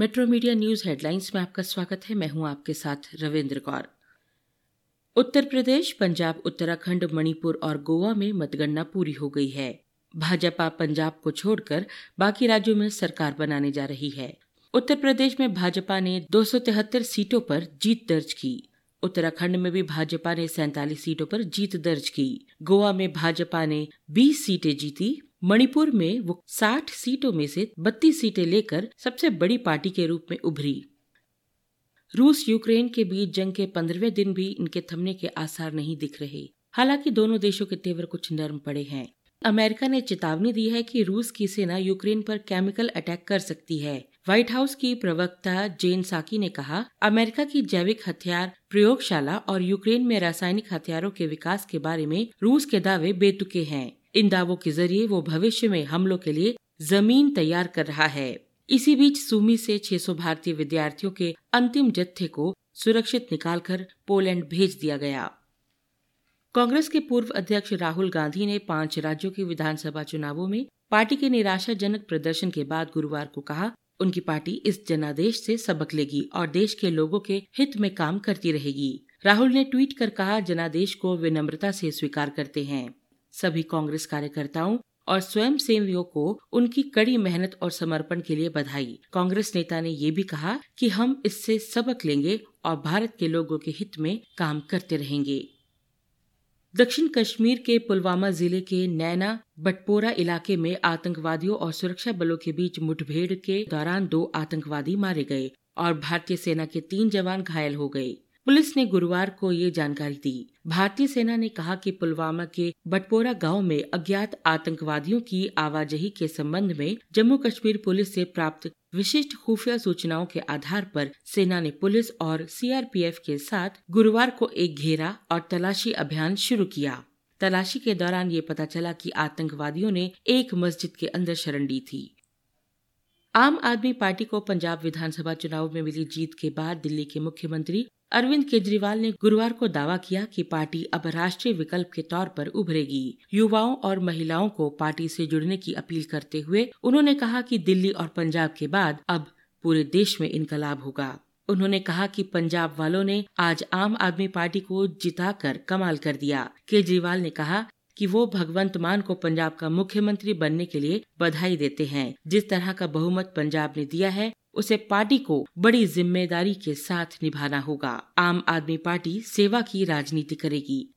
Metro media news headlines में आपका स्वागत है। मैं हूँ आपके साथ रविंद्र कौर। उत्तर प्रदेश, पंजाब, उत्तराखंड, मणिपुर और गोवा में मतगणना पूरी हो गई है। भाजपा पंजाब को छोड़कर बाकी राज्यों में सरकार बनाने जा रही है। उत्तर प्रदेश में भाजपा ने दो सौ तिहत्तर सीटों पर जीत दर्ज की। उत्तराखंड में भी भाजपा ने सैतालीस सीटों पर जीत दर्ज की। गोवा में भाजपा ने 20 सीटें जीती। मणिपुर में वो 60 सीटों में से 32 सीटें लेकर सबसे बड़ी पार्टी के रूप में उभरी। रूस यूक्रेन के बीच जंग के पंद्रहवें दिन भी इनके थमने के आसार नहीं दिख रहे। हालाँकि दोनों देशों के तेवर कुछ नरम पड़े हैं। अमेरिका ने चेतावनी दी है कि रूस की सेना यूक्रेन पर केमिकल अटैक कर सकती है। व्हाइट हाउस की प्रवक्ता जेन साकी ने कहा, अमेरिका की जैविक हथियार, प्रयोगशाला और यूक्रेन में रासायनिक हथियारों के विकास के बारे में रूस के दावे बेतुके हैं। इन दावों के ज़रिए वो भविष्य में हमलों के लिए ज़मीन तैयार कर रहा है। इसी बीच सुमी से 600 भारतीय विद्यार्थियों के अंतिम जत्थे को सुरक्षित निकालकर पोलैंड भेज दिया गया। कांग्रेस के पूर्व अध्यक्ष राहुल गांधी ने पाँच राज्यों के विधानसभा चुनावों में पार्टी के निराशाजनक प्रदर्शन के बाद गुरुवार को कहा, उनकी पार्टी इस जनादेश से सबक लेगी और देश के लोगों के हित में काम करती रहेगी। राहुल ने ट्वीट कर कहा, जनादेश को विनम्रता से स्वीकार करते हैं। सभी कांग्रेस कार्यकर्ताओं और स्वयं सेवियों को उनकी कड़ी मेहनत और समर्पण के लिए बधाई। कांग्रेस नेता ने ये भी कहा कि हम इससे सबक लेंगे और भारत के लोगों के हित में काम करते रहेंगे। दक्षिण कश्मीर के पुलवामा ज़िले के नैना बटपोरा इलाके में आतंकवादियों और सुरक्षा बलों के बीच मुठभेड़ के दौरान दो आतंकवादी मारे गए और भारतीय सेना के तीन जवान घायल हो गए। पुलिस ने गुरुवार को ये जानकारी दी। भारतीय सेना ने कहा कि पुलवामा के बटपोरा गाँव में अज्ञात आतंकवादियों की आवाजाही के संबंध में जम्मू कश्मीर पुलिस से प्राप्त विशिष्ट खुफिया सूचनाओं के आधार पर सेना ने पुलिस और सीआरपीएफ के साथ गुरुवार को एक घेरा और तलाशी अभियान शुरू किया। तलाशी के दौरान ये पता चला कि आतंकवादियों ने एक मस्जिद के अंदर शरण ली थी। आम आदमी पार्टी को पंजाब विधानसभा चुनाव में मिली जीत के बाद दिल्ली के मुख्यमंत्री अरविंद केजरीवाल ने गुरुवार को दावा किया कि पार्टी अब राष्ट्रीय विकल्प के तौर पर उभरेगी। युवाओं और महिलाओं को पार्टी से जुड़ने की अपील करते हुए उन्होंने कहा कि दिल्ली और पंजाब के बाद अब पूरे देश में इनकलाब होगा। उन्होंने कहा कि पंजाब वालों ने आज आम आदमी पार्टी को जिताकर कमाल कर दिया। केजरीवाल ने कहा कि वो भगवंत मान को पंजाब का मुख्यमंत्री बनने के लिए बधाई देते हैं। जिस तरह का बहुमत पंजाब ने दिया है, उसे पार्टी को बड़ी ज़िम्मेदारी के साथ निभाना होगा। आम आदमी पार्टी सेवा की राजनीति करेगी।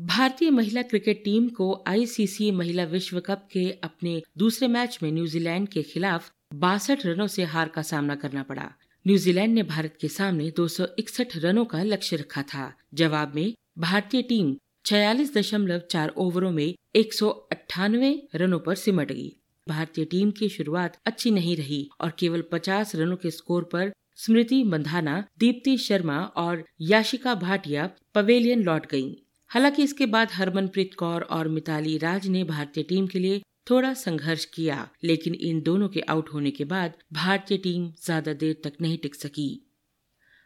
भारतीय महिला क्रिकेट टीम को आईसीसी महिला विश्व कप के अपने दूसरे मैच में न्यूजीलैंड के खिलाफ बासठ रनों से हार का सामना करना पड़ा। न्यूजीलैंड ने भारत के सामने 261 रनों का लक्ष्य रखा था। जवाब में, भारतीय टीम छियालीस दशमलव चार ओवरों में एक सौ अट्ठानवे रनों पर सिमट गई। भारतीय टीम की शुरुआत अच्छी नहीं रही और केवल 50 रनों के स्कोर पर स्मृति मंधाना, दीप्ति शर्मा और याशिका भाटिया पवेलियन लौट गई हालाँकि इसके बाद हरमनप्रीत कौर और मिताली राज ने भारतीय टीम के लिए थोड़ा संघर्ष किया, लेकिन इन दोनों के आउट होने के बाद भारतीय टीम ज़्यादा देर तक नहीं टिक सकी।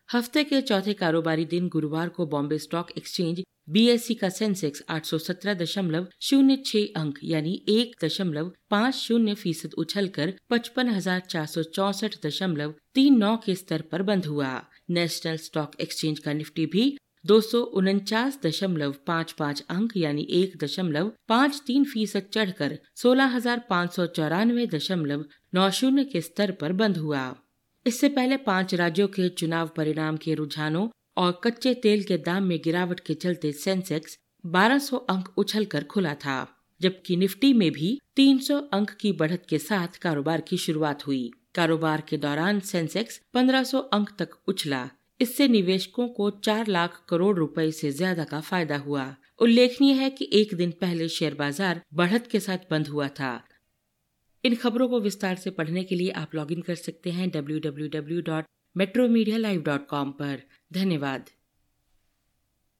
हफ़्ते के चौथे कारोबारी दिन गुरुवार को बॉम्बे स्टॉक एक्सचेंज बीएससी का सेंसेक्स आठ सौ सत्रह दशमलव शून्य छह अंक, यानी एक दशमलव पाँच शून्य फ़ीसद उछल कर पचपन हज़ार चार सौ चौसठ दशमलव तीन नौ के स्तर पर बंद हुआ। नेशनल स्टॉक एक्सचेंज का निफ्टी भी दो सौ उनचास दशमलव पाँच पाँच अंक, यानी एक दशमलव पाँच तीन फ़ीसद चढ़कर सोलह हज़ार पाँच सौ चौरानवे दशमलव नौ शून्य के स्तर पर बंद हुआ। इससे पहले पाँच राज्यों के चुनाव परिणाम के रुझानों और कच्चे तेल के दाम में गिरावट के चलते सेंसेक्स 1200 अंक उछलकर खुला था, जबकि निफ्टी में भी 300 अंक की बढ़त के साथ कारोबार की शुरुआत हुई। कारोबार के दौरान सेंसेक्स 1500 अंक तक उछला। इससे निवेशकों को 4 लाख करोड़ रुपए से ज़्यादा का फ़ायदा हुआ। उल्लेखनीय है कि एक दिन पहले शेयर बाज़ार बढ़त के साथ बंद हुआ था। इन खबरों को विस्तार से पढ़ने के लिए आप लॉगिन कर सकते हैं W metro media live dot com पर। धन्यवाद।